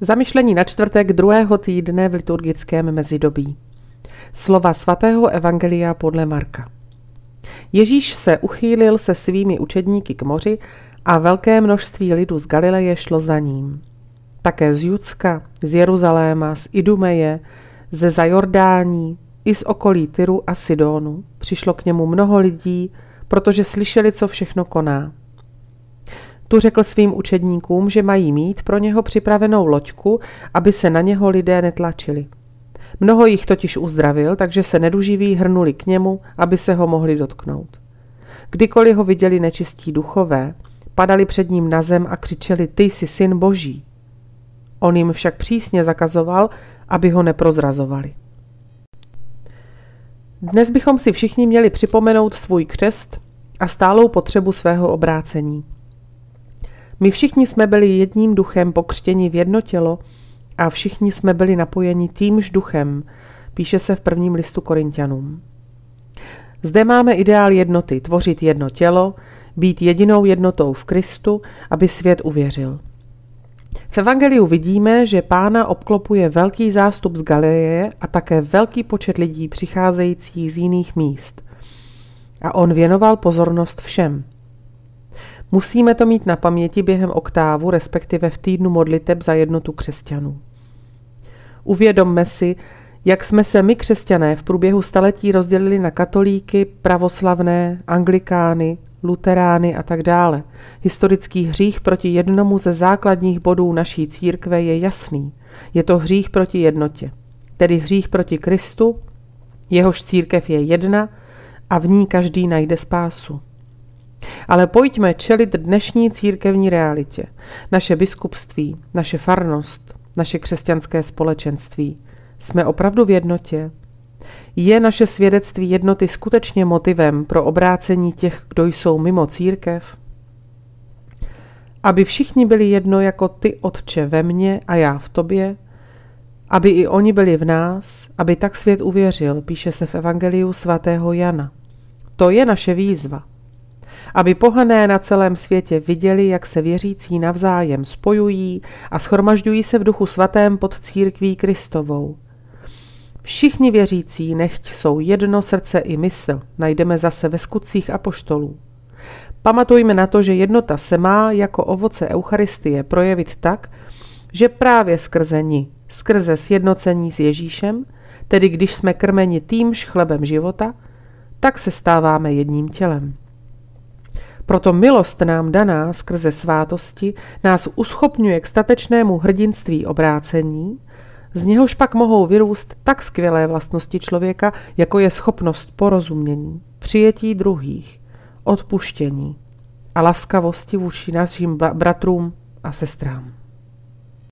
Zamyšlení na čtvrtek druhého týdne v liturgickém mezidobí. Slova svatého Evangelia podle Marka. Ježíš se uchýlil se svými učedníky k moři a velké množství lidu z Galileje šlo za ním. Také z Judska, z Jeruzaléma, z Idumeje, ze Zajordání, i z okolí Tyru a Sidonu přišlo k němu mnoho lidí, protože slyšeli, co všechno koná. Tu řekl svým učedníkům, že mají mít pro něho připravenou loďku, aby se na něho lidé netlačili. Mnoho jich totiž uzdravil, takže se neduživí hrnuli k němu, aby se ho mohli dotknout. Kdykoliv ho viděli nečistí duchové, padali před ním na zem a křičeli, ty jsi syn boží. On jim však přísně zakazoval, aby ho neprozrazovali. Dnes bychom si všichni měli připomenout svůj křest a stálou potřebu svého obrácení. My všichni jsme byli jedním duchem pokřtěni v jedno tělo a všichni jsme byli napojeni týmž duchem, píše se v prvním listu Korintianům. Zde máme ideál jednoty, tvořit jedno tělo, být jedinou jednotou v Kristu, aby svět uvěřil. V Evangeliu vidíme, že pána obklopuje velký zástup z Galileje a také velký počet lidí přicházejících z jiných míst. A on věnoval pozornost všem – Musíme to mít na paměti během oktávu, respektive v týdnu modliteb za jednotu křesťanů. Uvědomme si, jak jsme se my křesťané v průběhu staletí rozdělili na katolíky, pravoslavné, anglikány, luterány a tak dále. Historický hřích proti jednomu ze základních bodů naší církve je jasný. Je to hřích proti jednotě, tedy hřích proti Kristu, jehož církev je jedna a v ní každý najde spásu. Ale pojďme čelit dnešní církevní realitě. Naše biskupství, naše farnost, naše křesťanské společenství. Jsme opravdu v jednotě? Je naše svědectví jednoty skutečně motivem pro obrácení těch, kdo jsou mimo církev? Aby všichni byli jedno jako ty, Otče, ve mně a já v tobě, aby i oni byli v nás, aby tak svět uvěřil, píše se v Evangeliu svatého Jana. To je naše výzva aby pohané na celém světě viděli, jak se věřící navzájem spojují a schromažďují se v duchu svatém pod církví Kristovou. Všichni věřící nechť jsou jedno srdce i mysl, najdeme zase ve skutcích apoštolů. Pamatujme na to, že jednota se má jako ovoce Eucharistie projevit tak, že právě skrze ní, skrze sjednocení s Ježíšem, tedy když jsme krmeni týmž chlebem života, tak se stáváme jedním tělem. Proto milost nám daná skrze svátosti nás uschopňuje k statečnému hrdinství obrácení, z něhož pak mohou vyrůst tak skvělé vlastnosti člověka, jako je schopnost porozumění, přijetí druhých, odpuštění a laskavosti vůči našim bratrům a sestrám.